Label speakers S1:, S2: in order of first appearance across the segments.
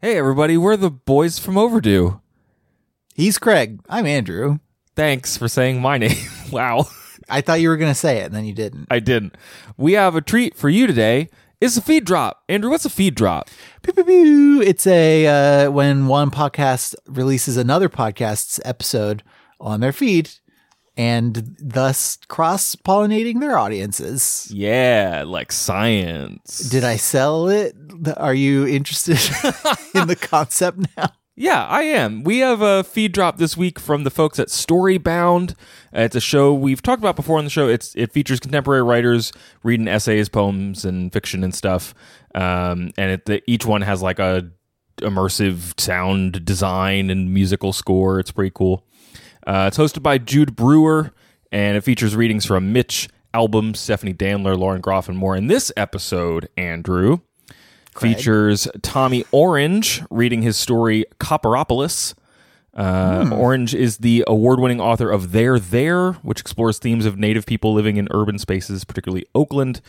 S1: Hey, everybody, we're the boys from Overdue.
S2: He's Craig. I'm Andrew.
S1: Thanks for saying my name. wow,
S2: I thought you were going to say it, and then you didn't.
S1: I didn't. We have a treat for you today. It's a feed drop. Andrew, what's a feed drop?
S2: Pew, pew, pew. It's a uh, when one podcast releases another podcast's episode on their feed, and thus cross pollinating their audiences.
S1: Yeah, like science.
S2: Did I sell it? Are you interested in the concept now?
S1: Yeah, I am. We have a feed drop this week from the folks at Storybound. Uh, it's a show we've talked about before on the show. It's it features contemporary writers reading essays, poems, and fiction and stuff. Um, and it, the, each one has like a immersive sound design and musical score. It's pretty cool. Uh, it's hosted by Jude Brewer, and it features readings from Mitch Albom, Stephanie Danler, Lauren Groff, and more. In this episode, Andrew features Tommy Orange reading his story Copperopolis. Uh, Orange is the award winning author of There There, which explores themes of native people living in urban spaces, particularly Oakland.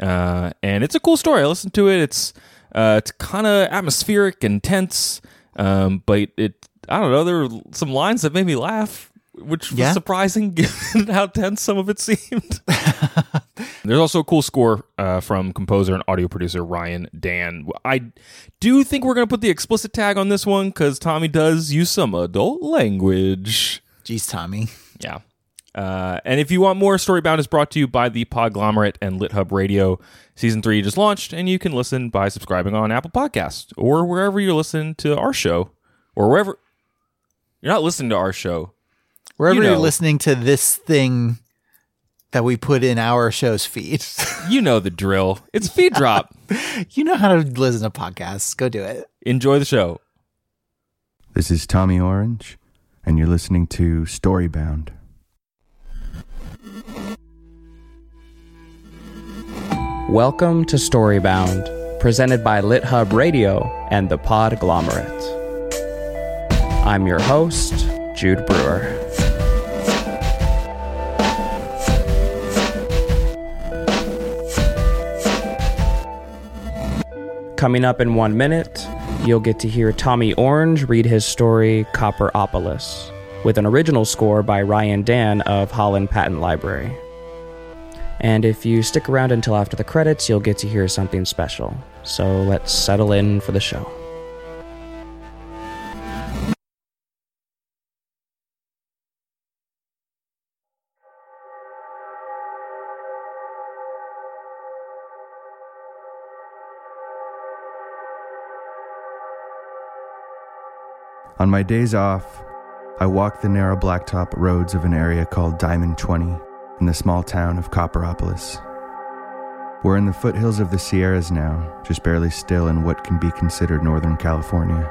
S1: Uh, and it's a cool story. I listened to it. It's uh, it's kind of atmospheric and tense, um, but it I don't know. There were some lines that made me laugh, which was
S2: Yeah?
S1: surprising given how tense some of it seemed. There's also a cool score uh, from composer and audio producer Ryan Dann. I do think we're going to put the explicit tag on this one because Tommy does use some adult language.
S2: Jeez, Tommy.
S1: Yeah. Uh, and if you want more, Storybound is brought to you by the Podglomerate and LitHub Radio. Season three just launched, and you can listen by subscribing on Apple Podcasts or wherever you're listening to our show, or wherever you're not listening to our show.
S2: Wherever
S1: You
S2: you
S1: know.
S2: are listening to this thing that we put in our show's feed,
S1: You know the drill. It's feed drop.
S2: you know how to listen to podcasts. Go do it.
S1: Enjoy the show.
S3: This is Tommy Orange, and you're listening to Storybound.
S4: Welcome to Storybound, presented by LitHub Radio and the Podglomerate. I'm your host, Jude Brewer. Coming up in one minute, you'll get to hear Tommy Orange read his story Copperopolis, with an original score by Ryan Dann of Holland Patent Library. And if you stick around until after the credits, you'll get to hear something special. So let's settle in for the show.
S3: On my days off, I walk the narrow blacktop roads of an area called Diamond 20 in the small town of Copperopolis. We're in the foothills of the Sierras now, just barely still in what can be considered Northern California.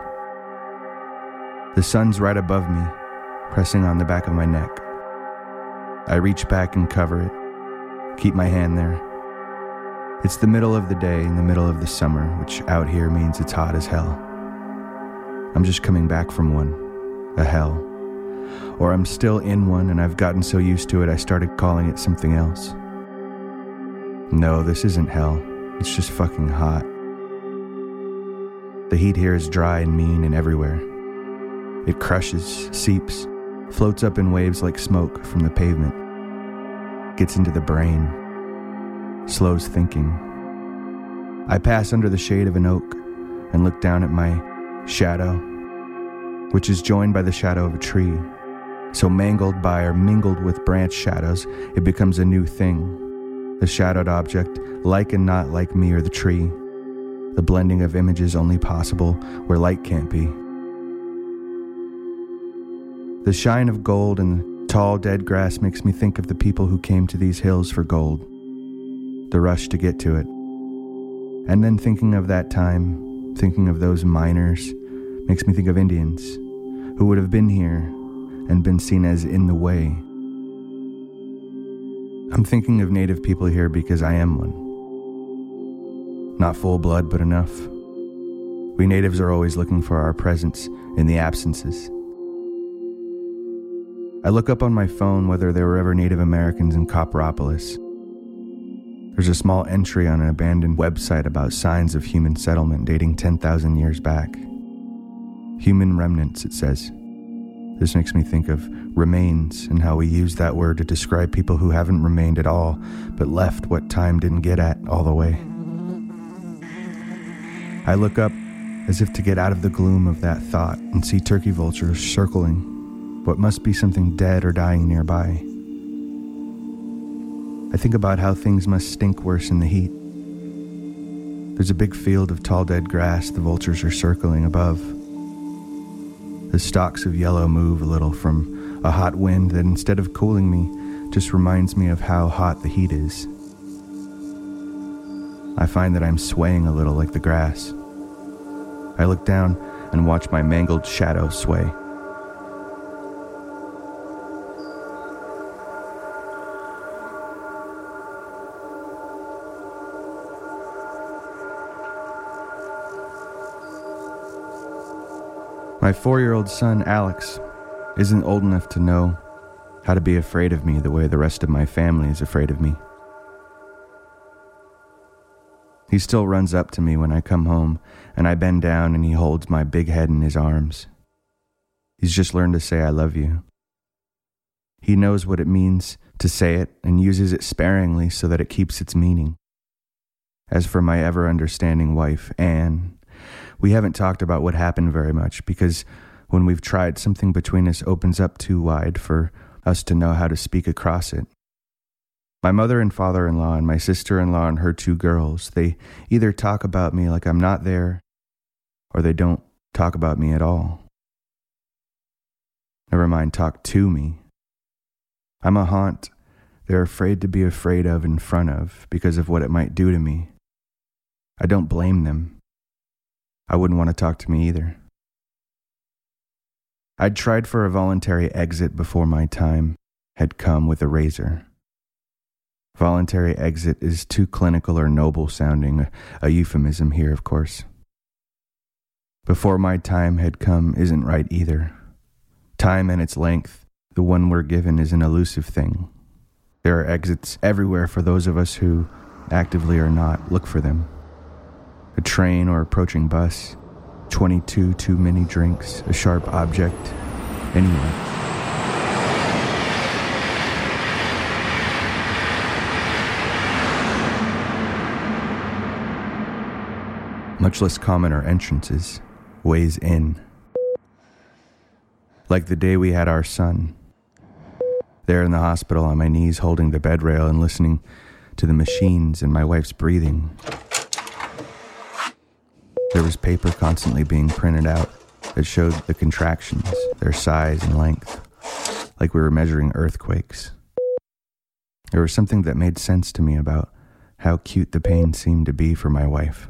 S3: The sun's right above me, pressing on the back of my neck. I reach back and cover it, keep my hand there. It's the middle of the day in the middle of the summer, which out here means it's hot as hell. I'm just coming back from one, a hell. Or I'm still in one and I've gotten so used to it I started calling it something else. No, this isn't hell. It's just fucking hot. The heat here is dry and mean and everywhere. It crushes, seeps, floats up in waves like smoke from the pavement, gets into the brain, slows thinking. I pass under the shade of an oak and look down at my shadow, which is joined by the shadow of a tree. So mangled by or mingled with branch shadows, it becomes a new thing. The shadowed object, like and not like me or the tree. The blending of images only possible where light can't be. The shine of gold the tall dead grass makes me think of the people who came to these hills for gold. The rush to get to it. And then thinking of that time, thinking of those miners, makes me think of Indians who would have been here and been seen as in the way. I'm thinking of native people here because I am one. Not full blood, but enough. We natives are always looking for our presence in the absences. I look up on my phone whether there were ever Native Americans in Copperopolis. There's a small entry on an abandoned website about signs of human settlement dating 10,000 years back. Human remnants, it says. This makes me think of remains and how we use that word to describe people who haven't remained at all, but left what time didn't get at all the way. I look up as if to get out of the gloom of that thought and see turkey vultures circling what must be something dead or dying nearby. I think about how things must stink worse in the heat. There's a big field of tall dead grass the vultures are circling above. The stalks of yellow move a little from a hot wind that instead of cooling me, just reminds me of how hot the heat is. I find that I'm swaying a little like the grass. I look down and watch my mangled shadow sway. My four year old son, Alex, isn't old enough to know how to be afraid of me the way the rest of my family is afraid of me. He still runs up to me when I come home, and I bend down and he holds my big head in his arms. He's just learned to say, I love you. He knows what it means to say it and uses it sparingly so that it keeps its meaning. As for my ever understanding wife, Anne, we haven't talked about what happened very much because when we've tried, something between us opens up too wide for us to know how to speak across it. My mother and father in law and my sister in law and her two girls, they either talk about me like I'm not there or they don't talk about me at all. Never mind, talk to me. I'm a haunt they're afraid to be afraid of in front of because of what it might do to me. I don't blame them. I wouldn't want to talk to me either. I'd tried for a voluntary exit before my time had come with a razor. Voluntary exit is too clinical or noble sounding, a euphemism here, of course. Before my time had come isn't right either. Time and its length, the one we're given, is an elusive thing. There are exits everywhere for those of us who, actively or not, look for them. A train or approaching bus, 22 too many drinks, a sharp object, anywhere. Much less common are entrances, ways in. Like the day we had our son. There in the hospital on my knees holding the bed rail and listening to the machines and my wife's breathing. There was paper constantly being printed out that showed the contractions, their size and length, like we were measuring earthquakes. There was something that made sense to me about how cute the pain seemed to be for my wife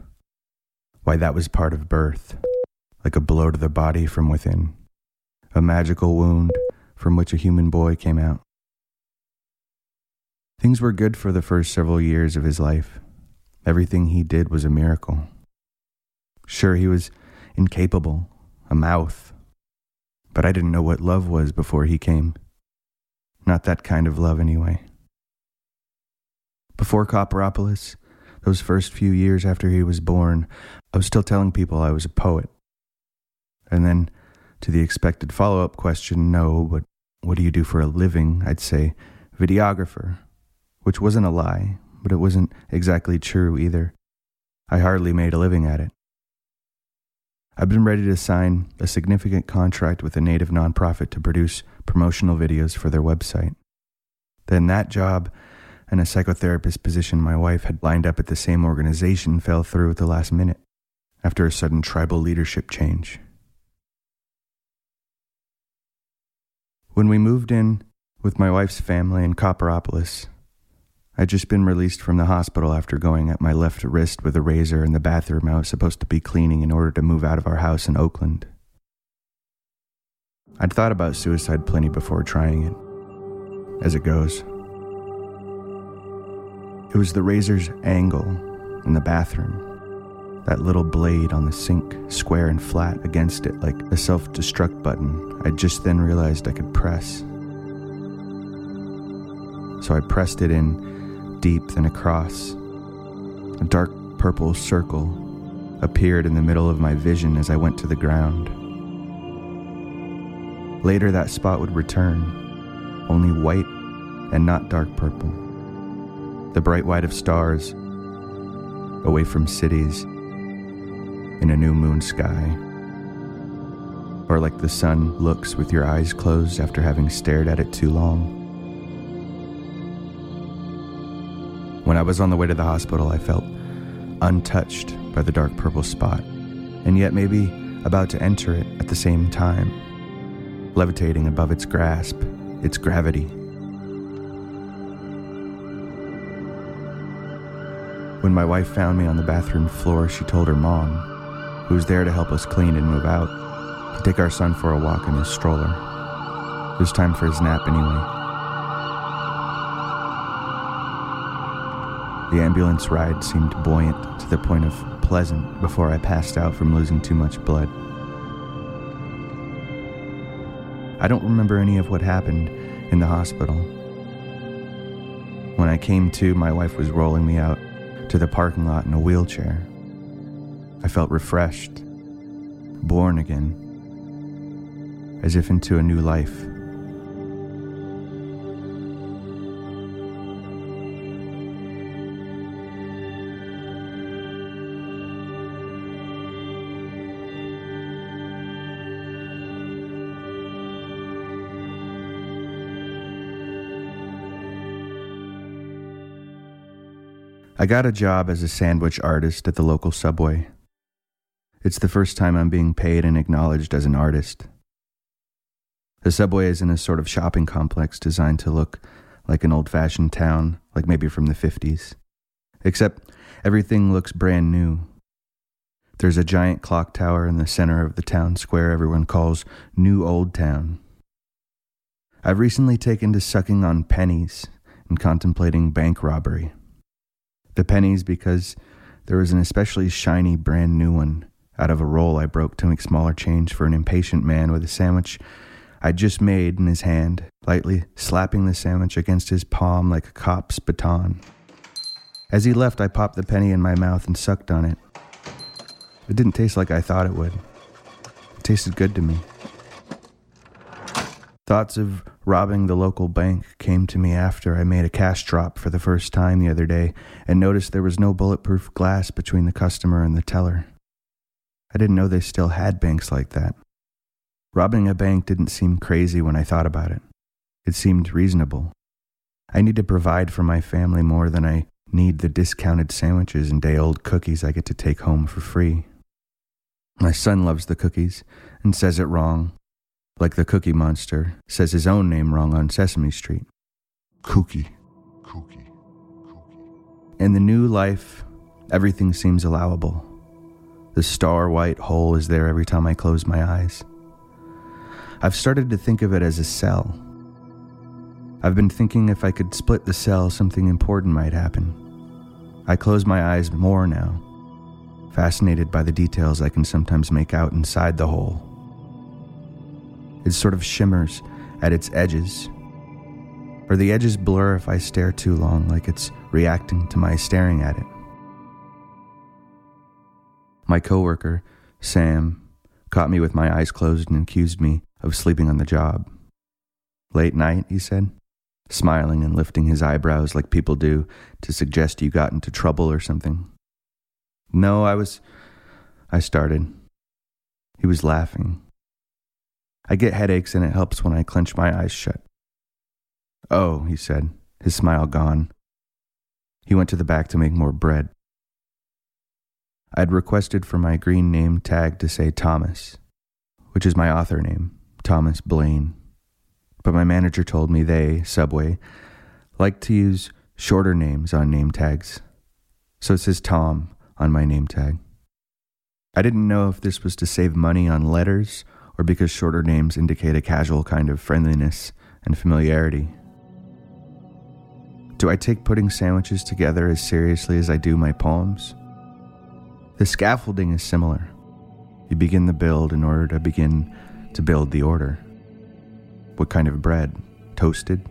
S3: why that was part of birth, like a blow to the body from within, a magical wound from which a human boy came out. Things were good for the first several years of his life. Everything he did was a miracle. Sure, he was incapable, a mouth, but I didn't know what love was before he came. Not that kind of love, anyway. Before Copperopolis, those first few years after he was born, I was still telling people I was a poet. And then to the expected follow up question, no, but what do you do for a living? I'd say videographer, which wasn't a lie, but it wasn't exactly true either. I hardly made a living at it. I've been ready to sign a significant contract with a native nonprofit to produce promotional videos for their website. Then that job and a psychotherapist position my wife had lined up at the same organization fell through at the last minute after a sudden tribal leadership change. When we moved in with my wife's family in Copperopolis, I'd just been released from the hospital after going at my left wrist with a razor in the bathroom I was supposed to be cleaning in order to move out of our house in Oakland. I'd thought about suicide plenty before trying it, as it goes. It was the razor's angle in the bathroom. That little blade on the sink, square and flat against it like a self destruct button, I just then realized I could press. So I pressed it in deep, then across. A dark purple circle appeared in the middle of my vision as I went to the ground. Later, that spot would return, only white and not dark purple. The bright white of stars, away from cities, in a new moon sky. Or like the sun looks with your eyes closed after having stared at it too long. When I was on the way to the hospital, I felt untouched by the dark purple spot, and yet maybe about to enter it at the same time, levitating above its grasp, its gravity. When my wife found me on the bathroom floor, she told her mom, who was there to help us clean and move out, to take our son for a walk in his stroller. It was time for his nap anyway. The ambulance ride seemed buoyant to the point of pleasant before I passed out from losing too much blood. I don't remember any of what happened in the hospital. When I came to, my wife was rolling me out to the parking lot in a wheelchair. I felt refreshed, born again, as if into a new life. I got a job as a sandwich artist at the local subway. It's the first time I'm being paid and acknowledged as an artist. The subway is in a sort of shopping complex designed to look like an old fashioned town, like maybe from the 50s. Except everything looks brand new. There's a giant clock tower in the center of the town square everyone calls New Old Town. I've recently taken to sucking on pennies and contemplating bank robbery the pennies because there was an especially shiny brand new one out of a roll I broke to make smaller change for an impatient man with a sandwich I'd just made in his hand, lightly slapping the sandwich against his palm like a cop's baton. As he left, I popped the penny in my mouth and sucked on it. It didn't taste like I thought it would. It tasted good to me. Thoughts of robbing the local bank came to me after I made a cash drop for the first time the other day and noticed there was no bulletproof glass between the customer and the teller. I didn't know they still had banks like that. Robbing a bank didn't seem crazy when I thought about it. It seemed reasonable. I need to provide for my family more than I need the discounted sandwiches and day old cookies I get to take home for free. My son loves the cookies and says it wrong, like the Cookie Monster says his own name wrong on Sesame Street. Cookie. Cookie. Cookie. In the new life, everything seems allowable. The star white hole is there every time I close my eyes. I've started to think of it as a cell. I've been thinking if I could split the cell, something important might happen. I close my eyes more now, fascinated by the details I can sometimes make out inside the hole. It sort of shimmers at its edges. Or the edges blur if I stare too long, like it's reacting to my staring at it. My coworker, Sam, caught me with my eyes closed and accused me of sleeping on the job. Late night, he said, smiling and lifting his eyebrows like people do to suggest you got into trouble or something. No, I was. I started. He was laughing. I get headaches and it helps when I clench my eyes shut. Oh, he said, his smile gone. He went to the back to make more bread. I'd requested for my green name tag to say Thomas, which is my author name, Thomas Blaine. But my manager told me they, Subway, like to use shorter names on name tags. So it says Tom on my name tag. I didn't know if this was to save money on letters or because shorter names indicate a casual kind of friendliness and familiarity. Do I take putting sandwiches together as seriously as I do my poems? The scaffolding is similar. You begin the build in order to begin to build the order. What kind of bread? Toasted?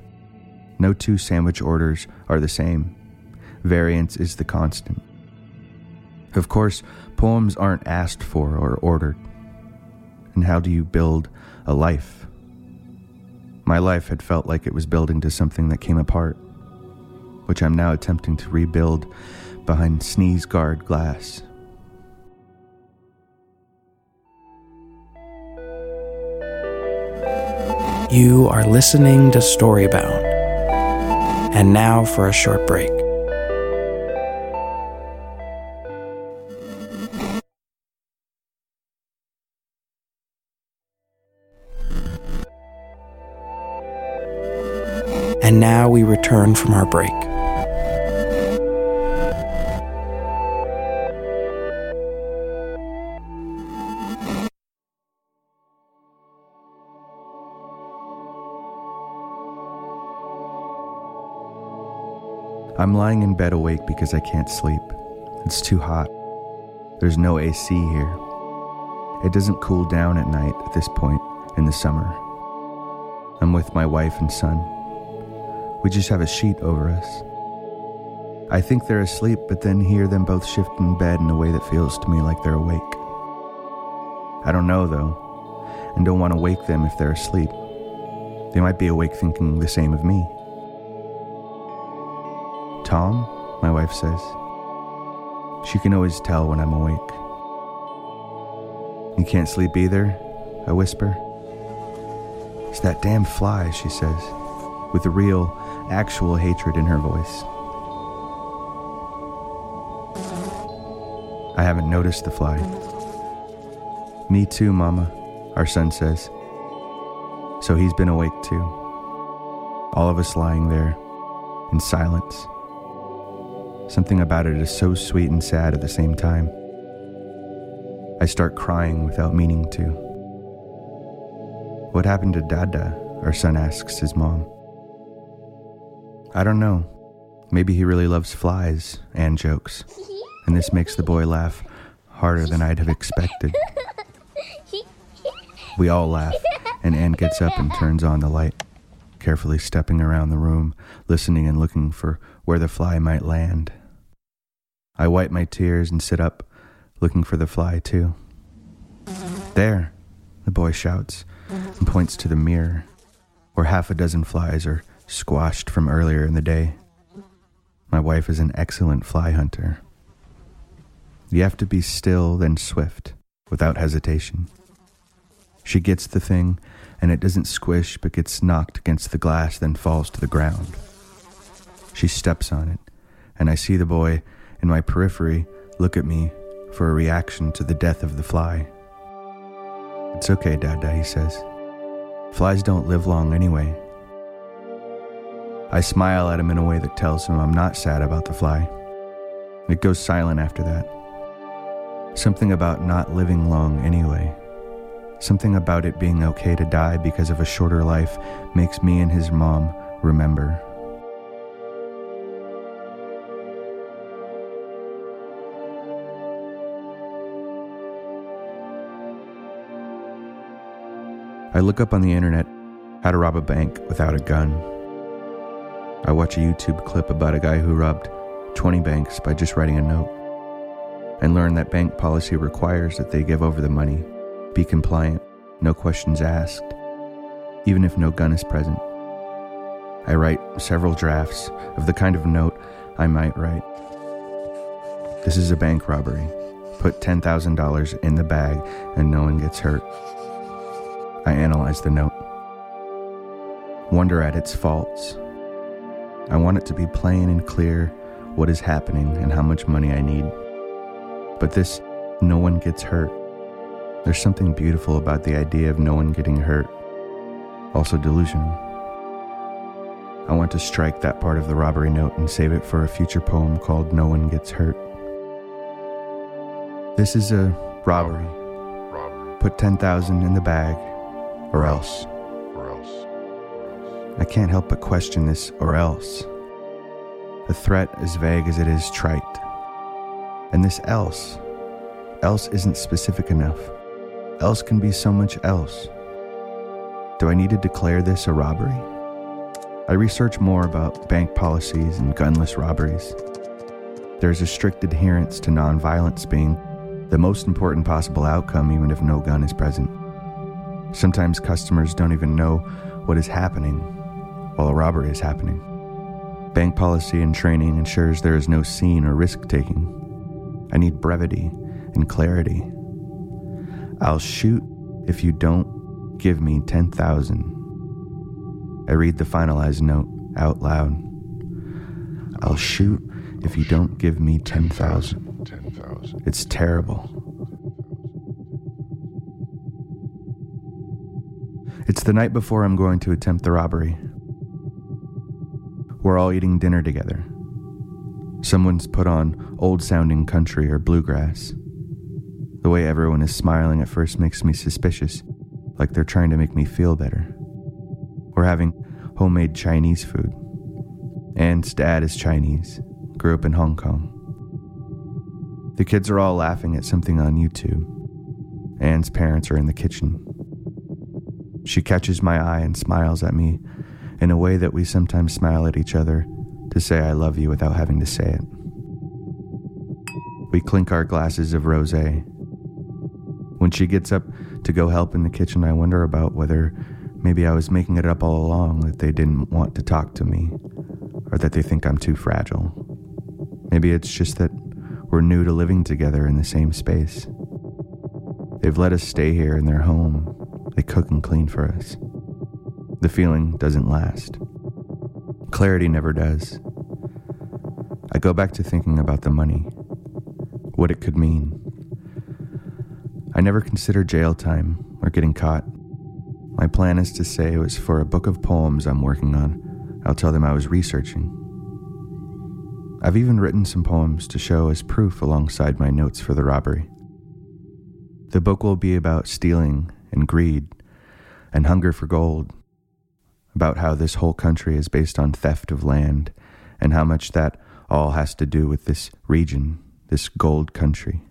S3: No two sandwich orders are the same. Variance is the constant. Of course, poems aren't asked for or ordered. And how do you build a life? My life had felt like it was building to something that came apart, which I'm now attempting to rebuild behind sneeze guard glass.
S4: You are listening to Storybound. And now for a short break. And now we return from our break.
S3: I'm lying in bed awake because I can't sleep. It's too hot. There's no AC here. It doesn't cool down at night at this point in the summer. I'm with my wife and son. We just have a sheet over us. I think they're asleep, but then hear them both shift in bed in a way that feels to me like they're awake. I don't know, though, and don't want to wake them if they're asleep. They might be awake thinking the same of me. Tom, my wife says. She can always tell when I'm awake. You can't sleep either? I whisper. It's that damn fly, she says, with real, actual hatred in her voice. I haven't noticed the fly. Me too, Mama, our son says. So he's been awake too. All of us lying there in silence. Something about it is so sweet and sad at the same time. I start crying without meaning to. What happened to Dada? Our son asks his mom. I don't know. Maybe he really loves flies, and jokes. And this makes the boy laugh harder than I'd have expected. We all laugh, and Anne gets up and turns on the light, carefully stepping around the room, listening and looking for where the fly might land. I wipe my tears and sit up, looking for the fly, too. There, the boy shouts and points to the mirror, where half a dozen flies are squashed from earlier in the day. My wife is an excellent fly hunter. You have to be still, then swift, without hesitation. She gets the thing, and it doesn't squish but gets knocked against the glass, then falls to the ground. She steps on it, and I see the boy in my periphery look at me for a reaction to the death of the fly. It's okay, Dada, he says. Flies don't live long anyway. I smile at him in a way that tells him I'm not sad about the fly. It goes silent after that. Something about not living long anyway. Something about it being okay to die because of a shorter life makes me and his mom remember. I look up on the internet how to rob a bank without a gun. I watch a YouTube clip about a guy who robbed 20 banks by just writing a note and learn that bank policy requires that they give over the money, be compliant, no questions asked, even if no gun is present. I write several drafts of the kind of note I might write. This is a bank robbery. Put $10,000 in the bag and no one gets hurt. I analyze the note, wonder at its faults. I want it to be plain and clear what is happening and how much money I need. But this, no one gets hurt. There's something beautiful about the idea of no one getting hurt, also delusional. I want to strike that part of the robbery note and save it for a future poem called No One Gets Hurt. This is a robbery. Robbery. Put 10,000 in the bag or else.
S5: Or else.
S3: I can't help but question this or else. The threat as vague as it is trite. And this else, else isn't specific enough. Else can be so much else. Do I need to declare this a robbery? I research more about bank policies and gunless robberies. There's a strict adherence to nonviolence being the most important possible outcome, even if no gun is present. Sometimes customers don't even know what is happening while a robbery is happening. Bank policy and training ensures there is no scene or risk taking. I need brevity and clarity. I'll shoot if you don't give me 10,000. I read the finalized note out loud. I'll shoot if you don't give me 10,000.
S5: 10,000.
S3: It's terrible. It's the night before I'm going to attempt the robbery. We're all eating dinner together. Someone's put on old sounding country or bluegrass. The way everyone is smiling at first makes me suspicious, like they're trying to make me feel better. We're having homemade Chinese food. Anne's dad is Chinese, grew up in Hong Kong. The kids are all laughing at something on YouTube. Anne's parents are in the kitchen. She catches my eye and smiles at me in a way that we sometimes smile at each other to say I love you without having to say it. We clink our glasses of rose. When she gets up to go help in the kitchen, I wonder about whether maybe I was making it up all along that they didn't want to talk to me or that they think I'm too fragile. Maybe it's just that we're new to living together in the same space. They've let us stay here in their home. They cook and clean for us. The feeling doesn't last. Clarity never does. I go back to thinking about the money, what it could mean. I never consider jail time or getting caught. My plan is to say it was for a book of poems I'm working on. I'll tell them I was researching. I've even written some poems to show as proof alongside my notes for the robbery. The book will be about stealing and greed and hunger for gold, about how this whole country is based on theft of land and how much that all has to do with this region, this gold country.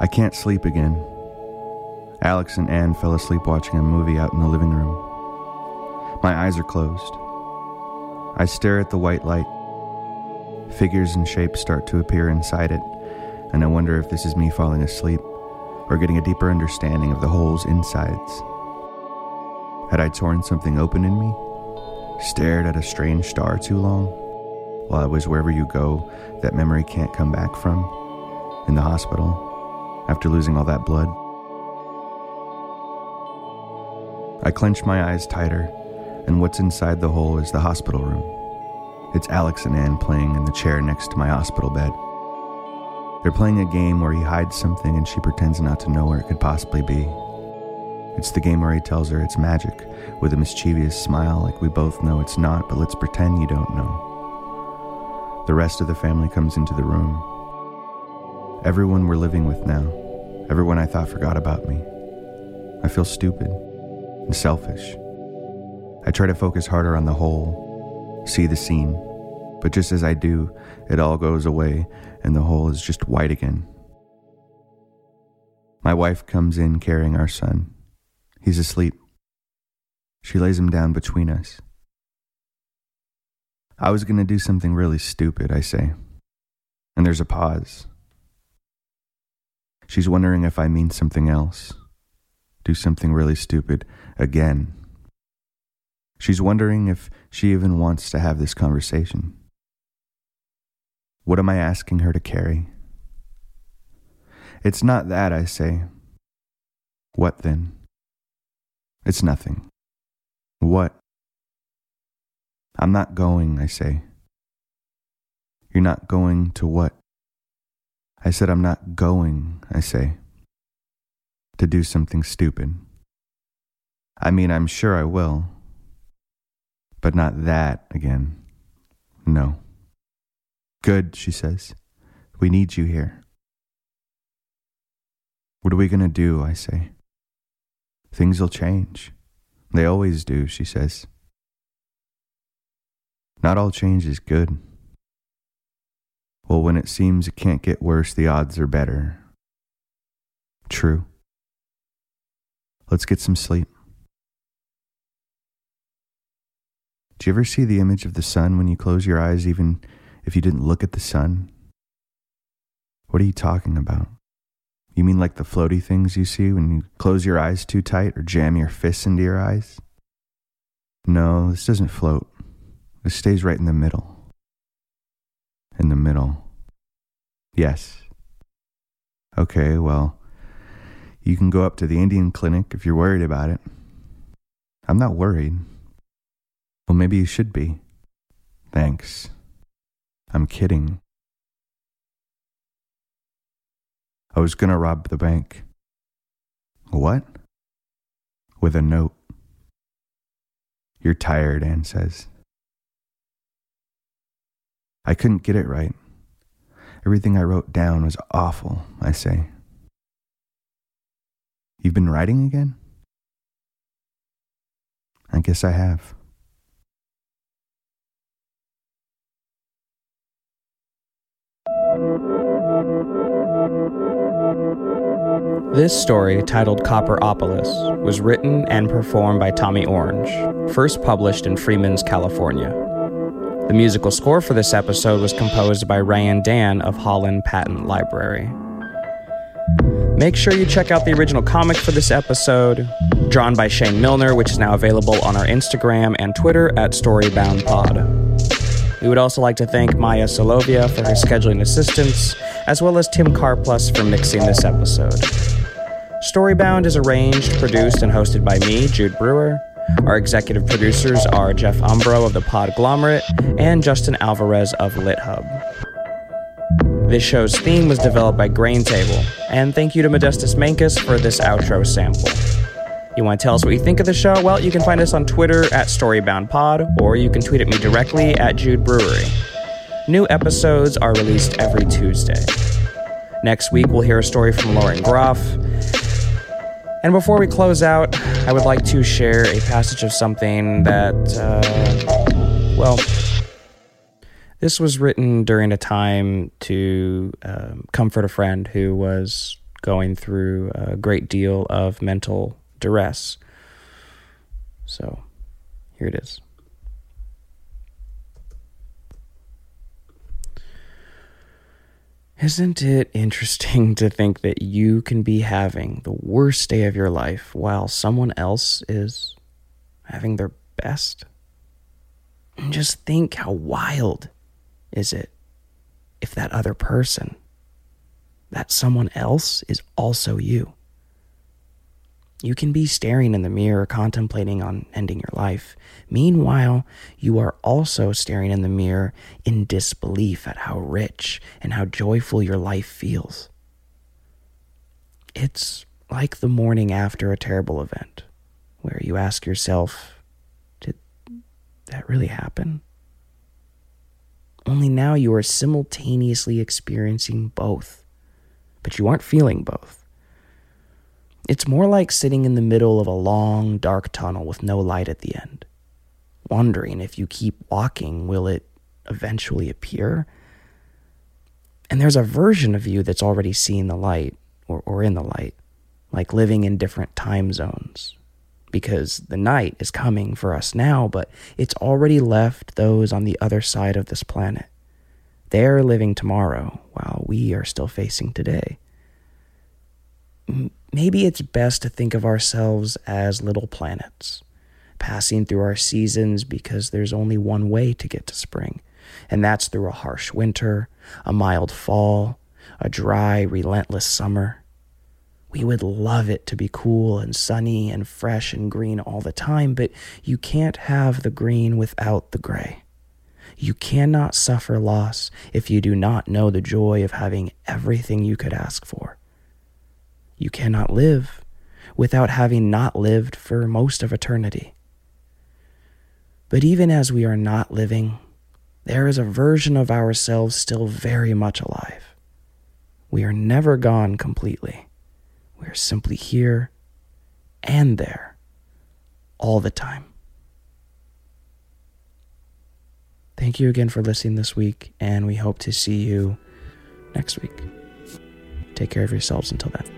S3: I can't sleep again. Alex and Anne fell asleep watching a movie out in the living room. My eyes are closed. I stare at the white light. Figures and shapes start to appear inside it, and I wonder if this is me falling asleep or getting a deeper understanding of the hole's insides. Had I torn something open in me? Stared at a strange star too long? While I was wherever you go that memory can't come back from? In the hospital? After losing all that blood? I clench my eyes tighter, and what's inside the hole is the hospital room. It's Alex and Anne playing in the chair next to my hospital bed. They're playing a game where he hides something and she pretends not to know where it could possibly be. It's the game where he tells her it's magic, with a mischievous smile like we both know it's not, but let's pretend you don't know. The rest of the family comes into the room. Everyone we're living with now, everyone I thought forgot about me. I feel stupid and selfish. I try to focus harder on the whole, see the scene, but just as I do, it all goes away and the hole is just white again. My wife comes in carrying our son. He's asleep. She lays him down between us. I was going to do something really stupid, I say. And there's a pause. She's wondering if I mean something else. Do something really stupid again. She's wondering if she even wants to have this conversation. What am I asking her to carry? It's not that, I say. What then? It's nothing. What? I'm not going, I say. You're not going to what? I said, I'm not going, I say. To do something stupid. I mean, I'm sure I will. But not that again. No. Good, she says. We need you here. What are we going to do? I say. Things will change. They always do, she says. Not all change is good. Well, when it seems it can't get worse, the odds are better. True. Let's get some sleep. Do you ever see the image of the sun when you close your eyes, even if you didn't look at the sun? What are you talking about? You mean like the floaty things you see when you close your eyes too tight or jam your fists into your eyes? No, this doesn't float. This stays right in the middle. In the middle. Yes. Okay, well, you can go up to the Indian clinic if you're worried about it. I'm not worried. Well, maybe you should be. Thanks. I'm kidding. I was gonna rob the bank. What? With a note. You're tired, Anne says. I couldn't get it right. Everything I wrote down was awful, I say. You've been writing again? I guess I have.
S4: This story, titled Copperopolis, was written and performed by Tommy Orange, first published in Freeman's, California. The musical score for this episode was composed by Ryan Dann of Holland Patent Library. Make sure you check out the original comic for this episode, drawn by Shane Milner, which is now available on our Instagram and Twitter at StoryboundPod. We would also like to thank Maya Solovia for her scheduling assistance, as well as Tim Carplus for mixing this episode. Storybound is arranged, produced, and hosted by me, Jude Brewer. Our executive producers are Jeff Umbro of the Podglomerate and Justin Alvarez of LitHub. This show's theme was developed by Grain Table, and thank you to Modestus Mankus for this outro sample. You want to tell us what you think of the show? Well, you can find us on Twitter at StoryboundPod, or you can tweet at me directly at Jude Brewery. New episodes are released every Tuesday. Next week, we'll hear a story from Lauren Groff. And before we close out, I would like to share a passage of something that, uh, well, this was written during a time to um, comfort a friend who was going through a great deal of mental duress. So, here it is. Isn't it interesting to think that you can be having the worst day of your life while someone else is having their best? And just think how wild is it if that other person, that someone else, is also you? You can be staring in the mirror, contemplating on ending your life. Meanwhile, you are also staring in the mirror in disbelief at how rich and how joyful your life feels. It's like the morning after a terrible event, where you ask yourself, Did that really happen? Only now you are simultaneously experiencing both, but you aren't feeling both. It's more like sitting in the middle of a long, dark tunnel with no light at the end, wondering if you keep walking, will it eventually appear? And there's a version of you that's already seen the light or, or in the light, like living in different time zones. Because the night is coming for us now, but it's already left those on the other side of this planet. They're living tomorrow while we are still facing today maybe it's best to think of ourselves as little planets, passing through our seasons because there's only one way to get to spring, and that's through a harsh winter, a mild fall, a dry, relentless summer. We would love it to be cool and sunny and fresh and green all the time, but you can't have the green without the gray. You cannot suffer loss if you do not know the joy of having everything you could ask for. You cannot live without having not lived for most of eternity. But even as we are not living, there is a version of ourselves still very much alive. We are never gone completely. We are simply here and there all the time. Thank you again for listening this week, and we hope to see you next week. Take care of yourselves until then.